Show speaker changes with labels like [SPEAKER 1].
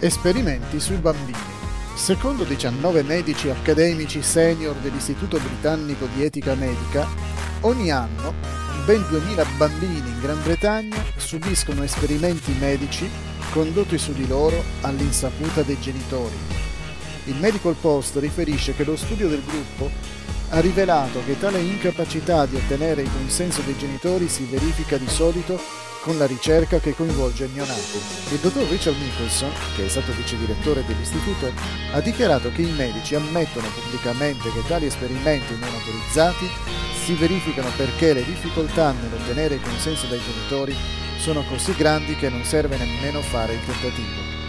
[SPEAKER 1] Esperimenti sui bambini. Secondo 19 medici accademici senior dell'Istituto Britannico di Etica Medica, ogni anno ben 2000 bambini in Gran Bretagna subiscono esperimenti medici condotti su di loro all'insaputa dei genitori. Il Medical Post riferisce che lo studio del gruppo ha rivelato che tale incapacità di ottenere il consenso dei genitori si verifica di solito con la ricerca che coinvolge il neonato. Il dottor Richard Nicholson, che è stato vice direttore dell'istituto, ha dichiarato che i medici ammettono pubblicamente che tali esperimenti non autorizzati si verificano perché le difficoltà nell'ottenere il consenso dai genitori sono così grandi che non serve nemmeno fare il tentativo.